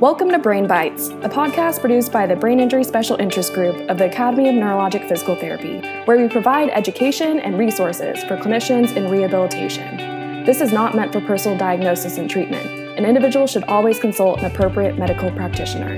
Welcome to Brain Bytes, a podcast produced by the Brain Injury Special Interest Group of the Academy of Neurologic Physical Therapy, where we provide education and resources for clinicians in rehabilitation. This is not meant for personal diagnosis and treatment. An individual should always consult an appropriate medical practitioner.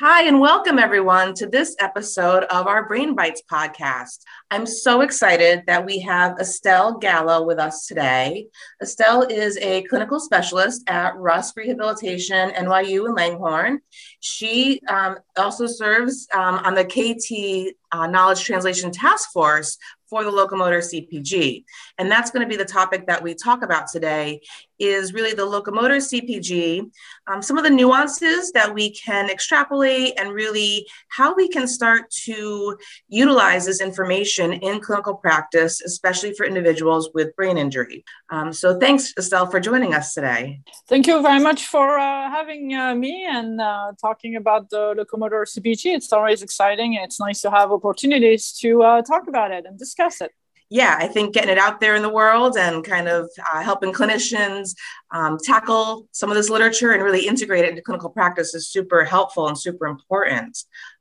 Hi, and welcome everyone to this episode of our Brain Bytes podcast. I'm so excited that we have Estelle Gallo with us today. Estelle is a clinical specialist at Rusk Rehabilitation NYU in Langone. She um, also serves um, on the KT uh, Knowledge Translation Task Force for the locomotor CPG. And that's going to be the topic that we talk about today is really the locomotor CPG, um, some of the nuances that we can extrapolate and really how we can start to utilize this information in clinical practice, especially for individuals with brain injury. Um, so thanks, Estelle, for joining us today. Thank you very much for uh, having uh, me and uh, talking about the locomotor CPG. It's always exciting. It's nice to have opportunities to uh, talk about it and discuss it yeah, I think getting it out there in the world and kind of uh, helping clinicians um, tackle some of this literature and really integrate it into clinical practice is super helpful and super important.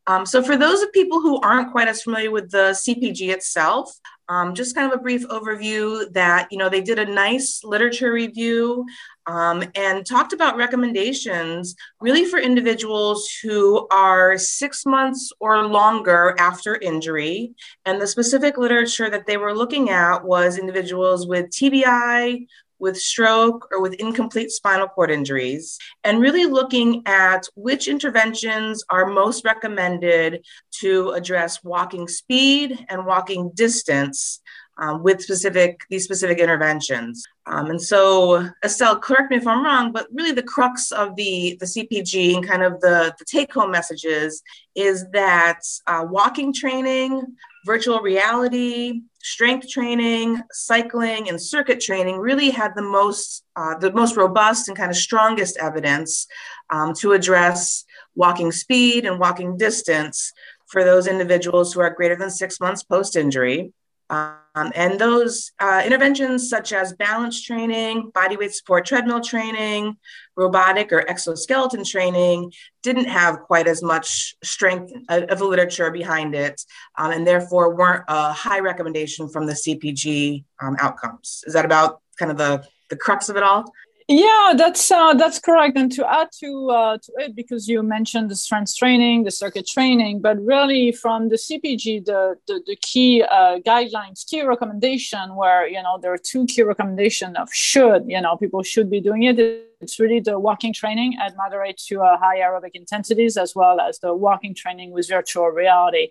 Um, so, for those of people who aren't quite as familiar with the CPG itself, um, just kind of a brief overview that you know they did a nice literature review um, and talked about recommendations really for individuals who are six months or longer after injury. And the specific literature that they were looking at was individuals with TBI, with stroke or with incomplete spinal cord injuries, and really looking at which interventions are most recommended to address walking speed and walking distance um, with specific these specific interventions. Um, and so, Estelle, correct me if I'm wrong, but really the crux of the the CPG and kind of the the take home messages is that uh, walking training, virtual reality, strength training, cycling, and circuit training really had the most uh, the most robust and kind of strongest evidence um, to address walking speed and walking distance for those individuals who are greater than six months post injury. Um, and those uh, interventions, such as balance training, body weight support treadmill training, robotic or exoskeleton training, didn't have quite as much strength of the literature behind it, um, and therefore weren't a high recommendation from the CPG um, outcomes. Is that about kind of the, the crux of it all? Yeah, that's uh, that's correct. And to add to uh, to it, because you mentioned the strength training, the circuit training, but really from the CPG, the the, the key uh, guidelines, key recommendation, where you know there are two key recommendations of should you know people should be doing it. It's really the walking training at moderate to uh, high aerobic intensities, as well as the walking training with virtual reality.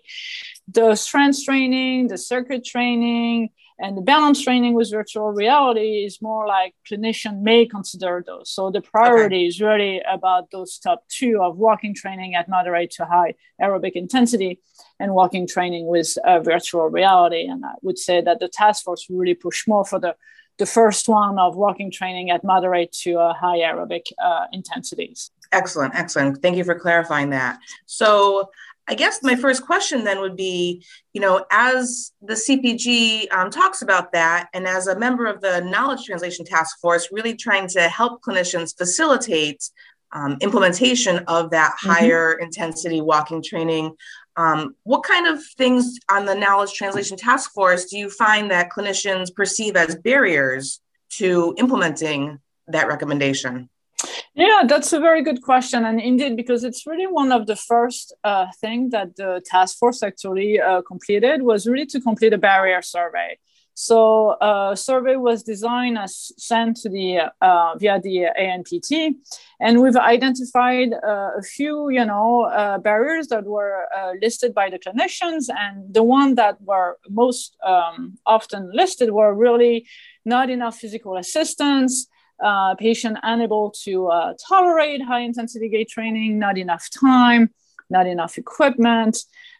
The strength training, the circuit training and the balance training with virtual reality is more like clinician may consider those. So the priority okay. is really about those top two of walking training at moderate to high aerobic intensity and walking training with uh, virtual reality. And I would say that the task force really push more for the the first one of walking training at moderate to uh, high aerobic uh, intensities. Excellent, excellent. Thank you for clarifying that. So I guess my first question then would be, you know, as the CPG um, talks about that, and as a member of the Knowledge Translation Task Force, really trying to help clinicians facilitate um, implementation of that mm-hmm. higher intensity walking training. Um, what kind of things on the Knowledge Translation Task Force do you find that clinicians perceive as barriers to implementing that recommendation? Yeah, that's a very good question, and indeed, because it's really one of the first uh, thing that the task force actually uh, completed was really to complete a barrier survey. So, a uh, survey was designed as sent to the uh, via the ANPT, and we've identified uh, a few, you know, uh, barriers that were listed by the clinicians, and the one that were most um, often listed were really not enough physical assistance uh, patient unable to uh, tolerate high intensity gait training, not enough time, not enough equipment,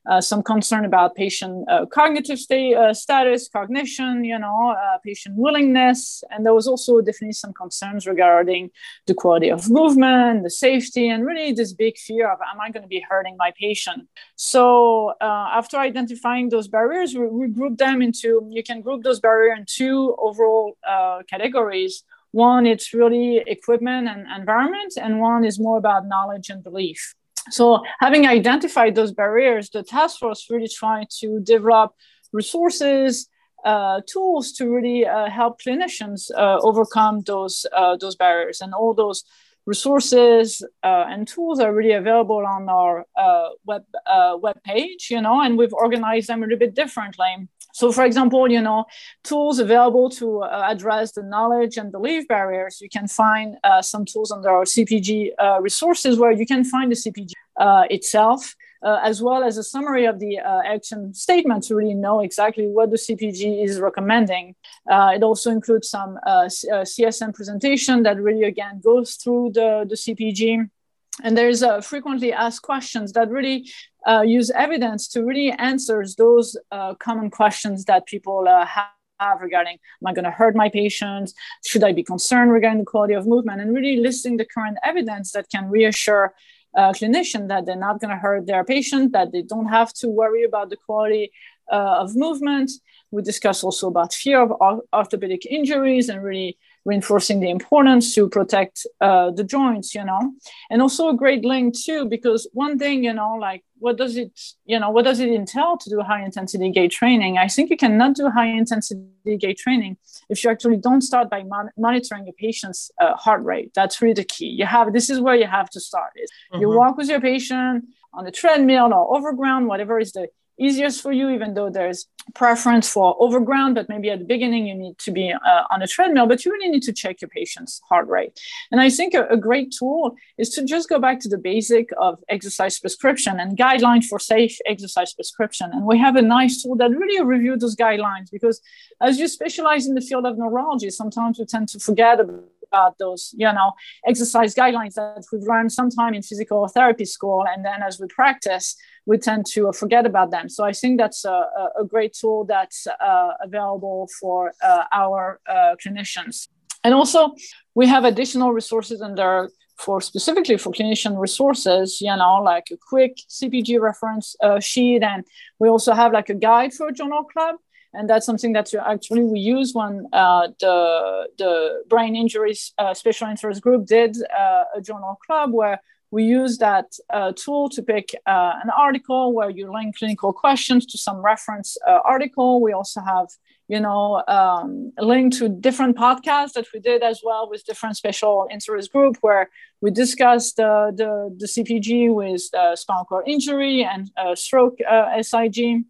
uh, some concern about patient uh, cognitive state, uh, status, cognition, you know, uh, patient willingness. And there was also definitely some concerns regarding the quality of movement, the safety, and really this big fear of, am I going to be hurting my patient? So after identifying those barriers, we, we group them into, you can group those barriers in two overall categories One, it's really equipment and environment, and one is more about knowledge and belief. So, having identified those barriers, the task force really trying to develop resources, uh, tools to really uh, help clinicians uh, overcome those uh, those barriers, and all those resources uh, and tools are really available on our uh, web web page. You know, and we've organized them a little bit differently. So, for example, you know, tools available to uh, address the knowledge and belief barriers. You can find uh, some tools under our CPG uh, resources where you can find the CPG uh, itself, uh, as well as a summary of the uh, action statement to really know exactly what the CPG is recommending. it also includes some CSM presentation that really, again, goes through the, the CPG and there's uh, frequently asked questions that really uh, use evidence to really answer those uh, common questions that people uh, have regarding am i going to hurt my patients? Should i be concerned regarding the quality of movement? And really listing the current evidence that can reassure uh, clinician that they're not going to hurt their patient that they don't have to worry about the quality uh, of movement. We discuss also about fear of orthopedic injuries and really reinforcing the importance to protect uh, the joints, you know, and also a great link too, because one thing, you know, like what does it, you know, what does it entail to do high intensity gait training? I think you cannot do high intensity gait training if you actually don't start by mon- monitoring a patient's uh, heart rate. That's really the key. You have this is where you have to start. Is mm-hmm. you walk with your patient on the treadmill or overground, whatever is the easiest for you, even though there's preference for overground, but maybe at the beginning you need to be uh, on a treadmill, but you really need to check your patient's heart rate. And I think a, a, great tool is to just go back to the basic of exercise prescription and guidelines for safe exercise prescription. And we have a nice tool that really review those guidelines because as you specialize in the field of neurology, sometimes we tend to forget about about those, you know, exercise guidelines that we've learned sometime in physical therapy school. And then as we practice, we tend to forget about them. So I think that's a, a great tool that's uh, available for uh, our uh, clinicians. And also, we have additional resources under for specifically for clinician resources, you know, like a quick CPG reference uh, sheet. And we also have like a guide for a journal club and that's something that actually we use when uh, the the brain injuries uh, special interest group did uh, a journal club where we use that uh, tool to pick uh, an article where you link clinical questions to some reference uh, article. We also have, you know, um, link to different podcasts that we did as well with different special interest group where we discussed the, the CPG with spinal cord injury and stroke SIG.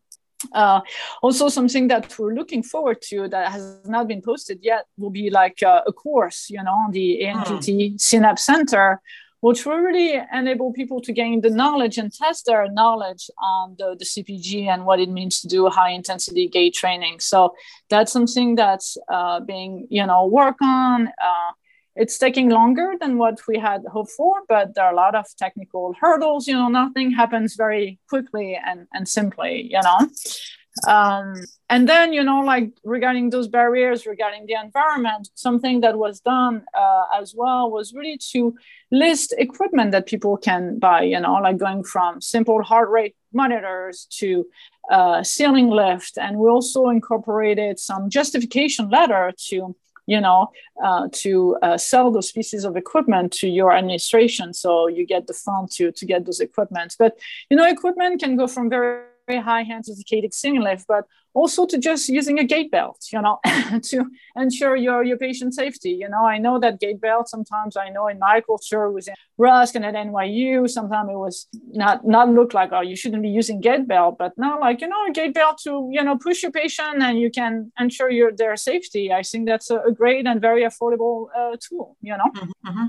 Uh, also, something that we're looking forward to that has not been posted yet will be like uh, a course, you know, on the ANPT mm. Synapse Center, which will really enable people to gain the knowledge and test their knowledge on the, the CPG and what it means to do high intensity gait training. So that's something that's uh, being, you know, work on. It's taking longer than what we had hoped for, but there are a lot of technical hurdles. You know, nothing happens very quickly and, and simply, you know. Um, and then, you know, like regarding those barriers, regarding the environment, something that was done uh, as well was really to list equipment that people can buy, you know, like going from simple heart rate monitors to uh, ceiling lift. And we also incorporated some justification letter to you know, uh, to uh, sell those pieces of equipment to your administration. So you get the fund to, to get those equipment. But, you know, equipment can go from very very high sophisticated ceiling lift, but also to just using a gait belt, you know, to ensure your, your patient safety. You know, I know that gait belt sometimes I know in my culture was in Rusk and at NYU, sometimes it was not not look like, oh, you shouldn't be using gait belt, but now like, you know, a gait belt to, you know, push your patient and you can ensure your their safety. I think that's a, a great and very affordable uh, tool, you know. Mm-hmm. mm-hmm.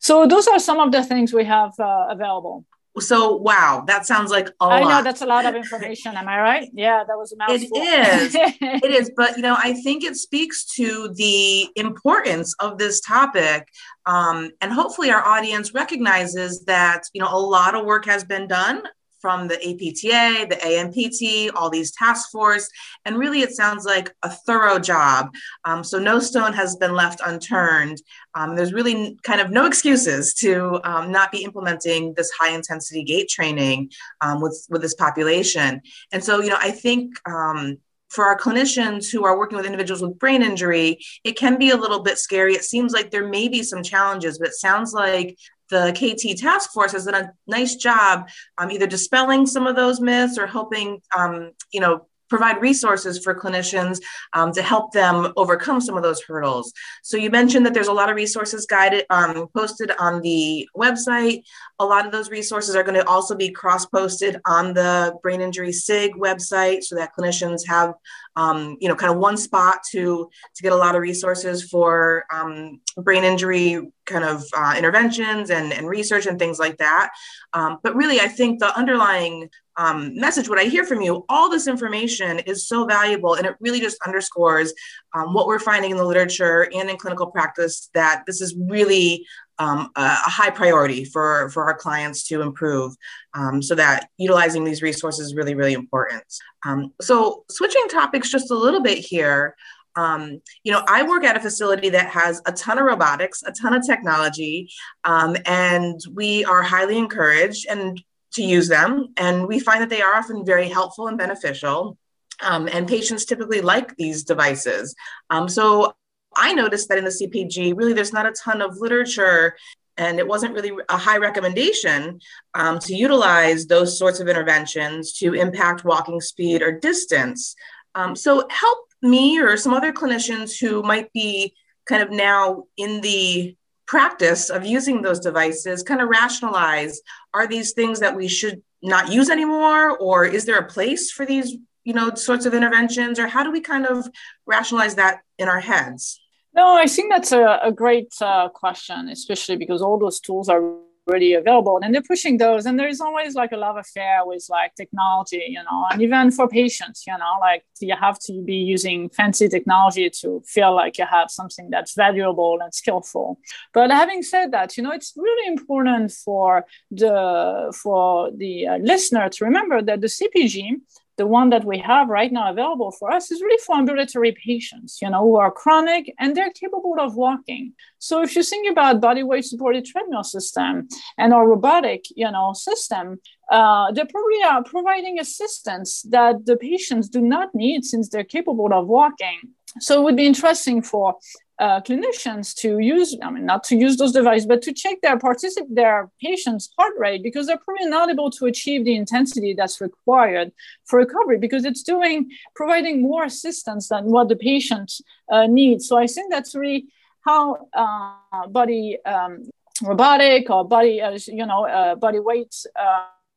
So those are some of the things we have uh, available. So wow, that sounds like a I lot. I know that's a lot of information. Am I right? Yeah, that was a mouthful. It is. it is, but you know, I think it speaks to the importance of this topic, um, and hopefully, our audience recognizes that you know a lot of work has been done from the APTA, the ANPT, all these task force, and really it sounds like a thorough job. Um, so no stone has been left unturned. Um, there's really kind of no excuses to um, not be implementing this high intensity gait training um, with with this population. And so you know I think um, for our clinicians who are working with individuals with brain injury, it can be a little bit scary. It seems like there may be some challenges, but it sounds like the KT task force has done a nice job um, either dispelling some of those myths or helping, um, you know, provide resources for clinicians um, to help them overcome some of those hurdles. So you mentioned that there's a lot of resources guided um, posted on the website. A lot of those resources are going to also be cross-posted on the Brain Injury SIG website, so that clinicians have, um, you know, kind of one spot to to get a lot of resources for um, brain injury kind of uh, interventions and, and research and things like that. Um, but really, I think the underlying um, message, what I hear from you, all this information is so valuable. And it really just underscores um, what we're finding in the literature and in clinical practice that this is really um, a, a, high priority for, for our clients to improve um, so that utilizing these resources is really, really important. Um, so, switching topics just a little bit here. Um, you know, I work at a facility that has a ton of robotics, a ton of technology, um, and we are highly encouraged and to use them. And we find that they are often very helpful and beneficial. Um, and patients typically like these devices. Um, so I noticed that in the CPG, really, there's not a ton of literature, and it wasn't really a high recommendation um, to utilize those sorts of interventions to impact walking speed or distance. Um, so, help me or some other clinicians who might be kind of now in the practice of using those devices kind of rationalize are these things that we should not use anymore? Or is there a place for these you know sorts of interventions? Or how do we kind of rationalize that in our heads? No i think that's a, a great uh, question especially because all those tools are already available. And they're pushing those and there's always like a love affair with like technology you know and even for patients you know like you have to be using fancy technology to feel like you have something that's valuable and skillful. But having said that you know it's really important for the for the uh, listener to remember that the cpg the one that we have right now available for us is really for ambulatory patients, you know, who are chronic and they're capable of walking. So if you think about body weight supported treadmill system and our robotic, you know, system, uh, they probably are providing assistance that the patients do not need since they're capable of walking. So it would be interesting for uh, clinicians to use, I mean, not to use those devices, but to check their particip- their patient's heart rate because they're probably not able to achieve the intensity that's required for recovery because it's doing providing more assistance than what the patient uh, needs. So I think that's really how uh, body um, robotic or body, uh, you know, uh, body weight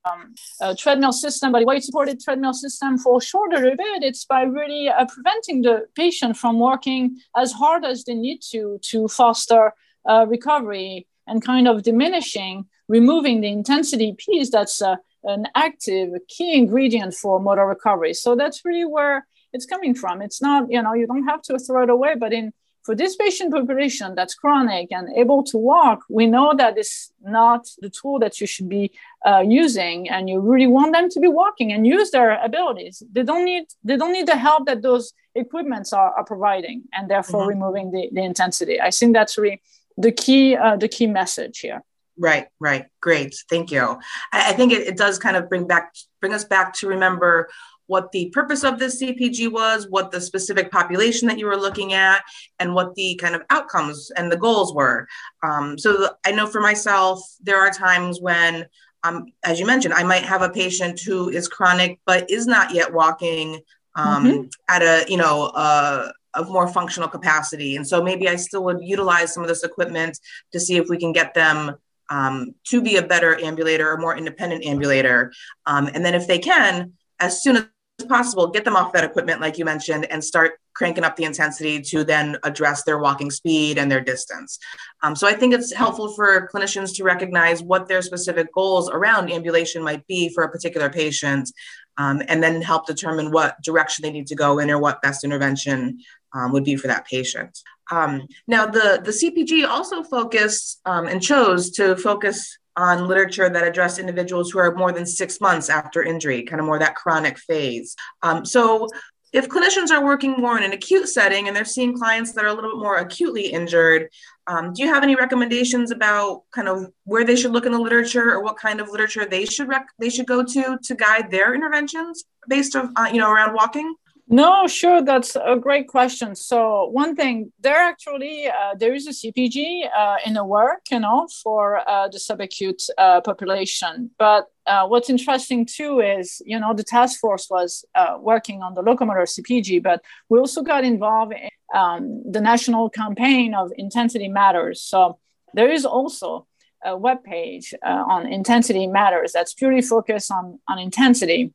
um, treadmill system, but weight supported treadmill system for shorter bit, it's by really uh, preventing the patient from working as hard as they need to to foster uh, recovery and kind of diminishing, removing the intensity piece that's uh, an active key ingredient for motor recovery. So that's really where it's coming from. It's not, you know, you don't have to throw it away, but in for this patient population that's chronic and able to walk, we know that it's not the tool that you should be uh, using, and you really want them to be walking and use their abilities. They don't need they don't need the help that those equipments are, are providing, and therefore mm-hmm. removing the, the intensity. I think that's really the key uh, the key message here. Right, right, great, thank you. I, I think it, it does kind of bring back bring us back to remember what the purpose of this CPG was, what the specific population that you were looking at, and what the kind of outcomes and the goals were. Um, so the, I know for myself, there are times when, um, as you mentioned, I might have a patient who is chronic but is not yet walking um, mm-hmm. at a you know a, a more functional capacity, and so maybe I still would utilize some of this equipment to see if we can get them um, to be a better ambulator or more independent ambulator. Um, and then if they can, as soon as possible, get them off that equipment, like you mentioned, and start cranking up the intensity to then address their walking speed and their distance. Um, so I think it's helpful for clinicians to recognize what their specific goals around ambulation might be for a particular patient, um, and then help determine what direction they need to go in or what best intervention um, would be for that patient. Um, now, the, the CPG also focused um, and chose to focus on literature that address individuals who are more than six months after injury, kind of more that chronic phase. Um, so, if clinicians are working more in an acute setting and they're seeing clients that are a little bit more acutely injured, um, do you have any recommendations about kind of where they should look in the literature or what kind of literature they should rec- they should go to to guide their interventions based on uh, you know around walking? No, sure. That's a great question. So one thing, there actually uh, there is a CPG uh, in the work, you know, for uh, the subacute uh, population. But uh, what's interesting too is, you know, the task force was uh, working on the locomotor CPG, but we also got involved in um, the national campaign of Intensity Matters. So there is also a web page on Intensity Matters that's purely focused on on intensity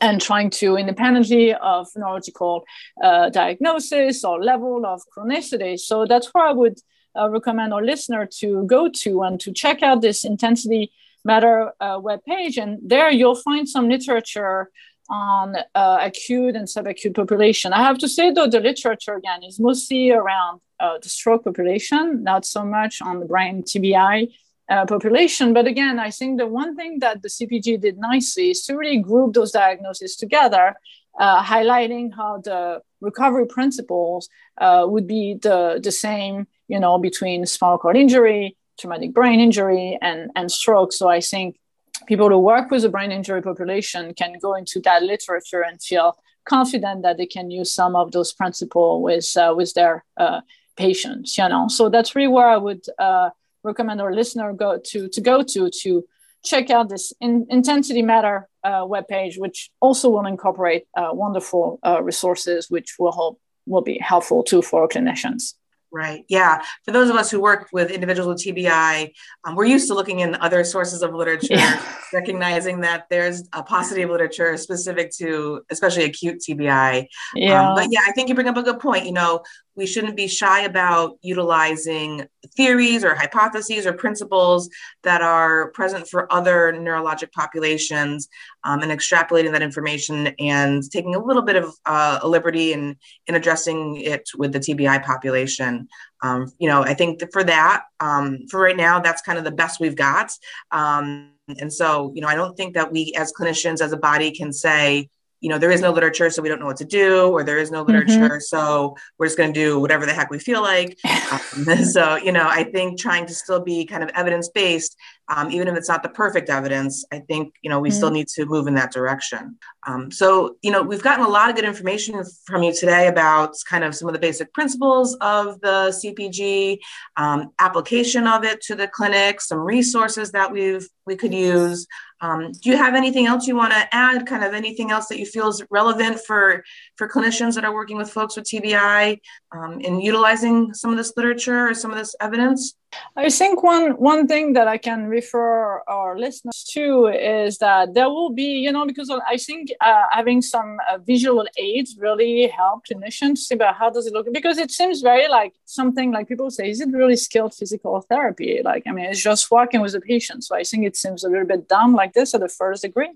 and trying to independently of neurological uh, diagnosis or level of chronicity. So that's where I would uh, recommend our listener to go to and to check out this intensity matter uh, webpage. And there you'll find some literature on uh, acute and subacute population. I have to say though, the literature again is mostly around uh, the stroke population, not so much on the brain TBI uh, population. But again, I think the one thing that the CPG did nicely is to really group those diagnoses together, uh, highlighting how the recovery principles uh, would be the, the same, you know, between spinal cord injury, traumatic brain injury, and, and stroke. So I think people who work with the brain injury population can go into that literature and feel confident that they can use some of those principles with, uh, with their uh, patients, you know. So that's really where I would uh, recommend our listener go to to go to to check out this in, intensity matter uh, webpage, which also will incorporate uh, wonderful uh, resources, which will help will be helpful too for clinicians. Right. Yeah. For those of us who work with individuals with TBI, um, we're used to looking in other sources of literature, yeah. recognizing that there's a paucity of literature specific to especially acute TBI. Yeah. Um, but yeah, I think you bring up a good point. You know, we shouldn't be shy about utilizing theories or hypotheses or principles that are present for other neurologic populations um, and extrapolating that information and taking a little bit of uh, a liberty in, in addressing it with the TBI population. Um, you know, I think that for that, um, for right now, that's kind of the best we've got. Um, and so, you know, I don't think that we as clinicians, as a body, can say, you know, there is no literature, so we don't know what to do, or there is no mm-hmm. literature, mm-hmm. so we're just going to do whatever the heck we feel like. um, so, you know, I think trying to still be kind of evidence based, um, even if it's not the perfect evidence, I think, you know, we mm-hmm. still need to move in that direction. Um, so, you know, we've gotten a lot of good information from you today about kind of some of the basic principles of the CPG, um, application of it to the clinic, some resources that we've we could use. Um, do you have anything else you want to add? Kind of anything else that you feel is relevant for for clinicians that are working with folks with TBI um, in utilizing some of this literature or some of this evidence? I think one one thing that I can refer our listeners to is that there will be, you know, because I think uh, having some uh, visual aids really help clinicians see about how does it look because it seems very like something like people say, is it really skilled physical therapy? Like, I mean, it's just walking with a patient. So I think it seems a little bit dumb like this at the first degree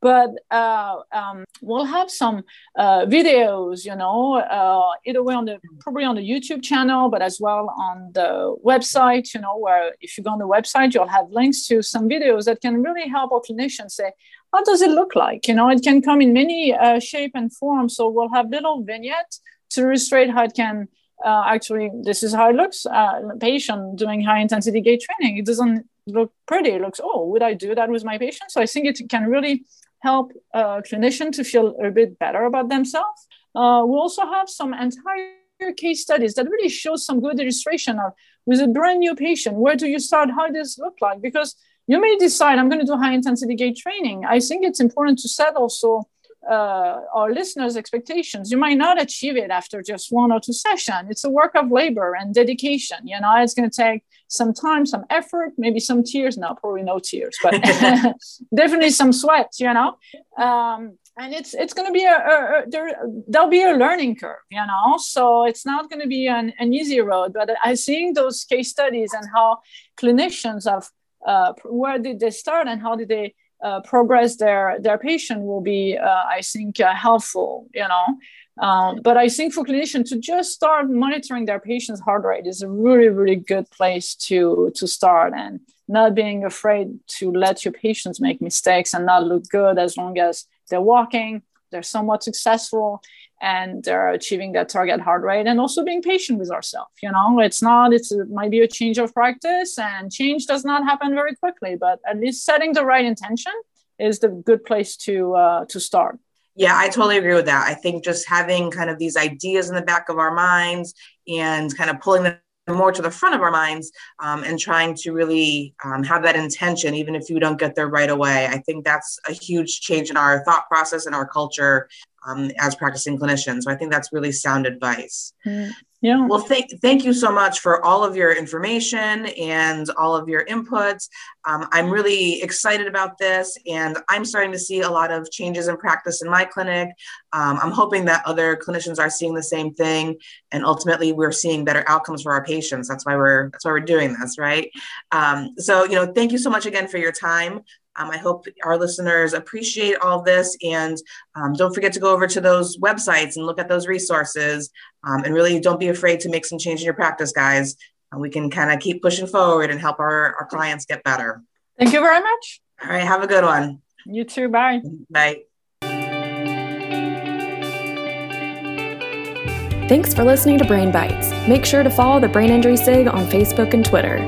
but uh, um, we'll have some uh, videos you know uh, either way on the probably on the youtube channel but as well on the website you know where if you go on the website you'll have links to some videos that can really help our clinicians say how does it look like? You know it can come in many uh, shape and form. So we'll have little vignettes to illustrate how it can uh, actually this is how it looks uh, patient doing high intensity gait training. It doesn't look pretty. It looks oh would i do that with my patient? So i think it can really help a clinician to feel a bit better about themselves. Uh, we also have some entire case studies that really show some good illustration of with a brand new patient, where do you start? How does look like? Because you may decide I'm going to do high intensity gait training. I think it's important to set also uh, our listeners' expectations. You might not achieve it after just one or two sessions. It's a work of labor and dedication. You know, it's going to take some time, some effort, maybe some tears. No, probably no tears, but definitely some sweat. You know, um, and it's it's going to be a, a, a, there. There'll be a learning curve. You know, so it's not going to be an, an easy road. But I think those case studies and how clinicians have uh, where did they start and how did they uh, progress their their patient will be, uh, I think, uh, helpful. You know, um, but I think for clinicians to just start monitoring their patient's heart rate is a really really good place to to start and not being afraid to let your patients make mistakes and not look good as long as they're walking, they're somewhat successful, and they're achieving that target heart rate and also being patient with ourselves you know it's not it's it might be a change of practice and change does not happen very quickly but at least setting the right intention is the good place to uh, to start Yeah, I totally agree with that. I think just having kind of these ideas in the back of our minds and kind of pulling them more to the front of our minds um, and trying to really um, have that intention, even if you don't get there right away. I think that's a huge change in our thought process and our culture um, as practicing clinicians. So I think that's really sound advice. Mm. Yeah. Well, thank, thank you so much for all of your information and all of your inputs. Um, I'm really excited about this, and I'm starting to see a lot of changes in practice in my clinic. Um, I'm hoping that other clinicians are seeing the same thing, and ultimately, we're seeing better outcomes for our patients. That's why we're that's why we're doing this, right? Um, so, you know, thank you so much again for your time. Um, I hope our listeners appreciate all this and um, don't forget to go over to those websites and look at those resources. Um, and really don't be afraid to make some change in your practice, guys. Uh, we can kind of keep pushing forward and help our, our clients get better. Thank you very much. All right. Have a good one. You too. Bye. Bye. Thanks for listening to Brain Bytes. Make sure to follow the Brain Injury SIG on Facebook and Twitter.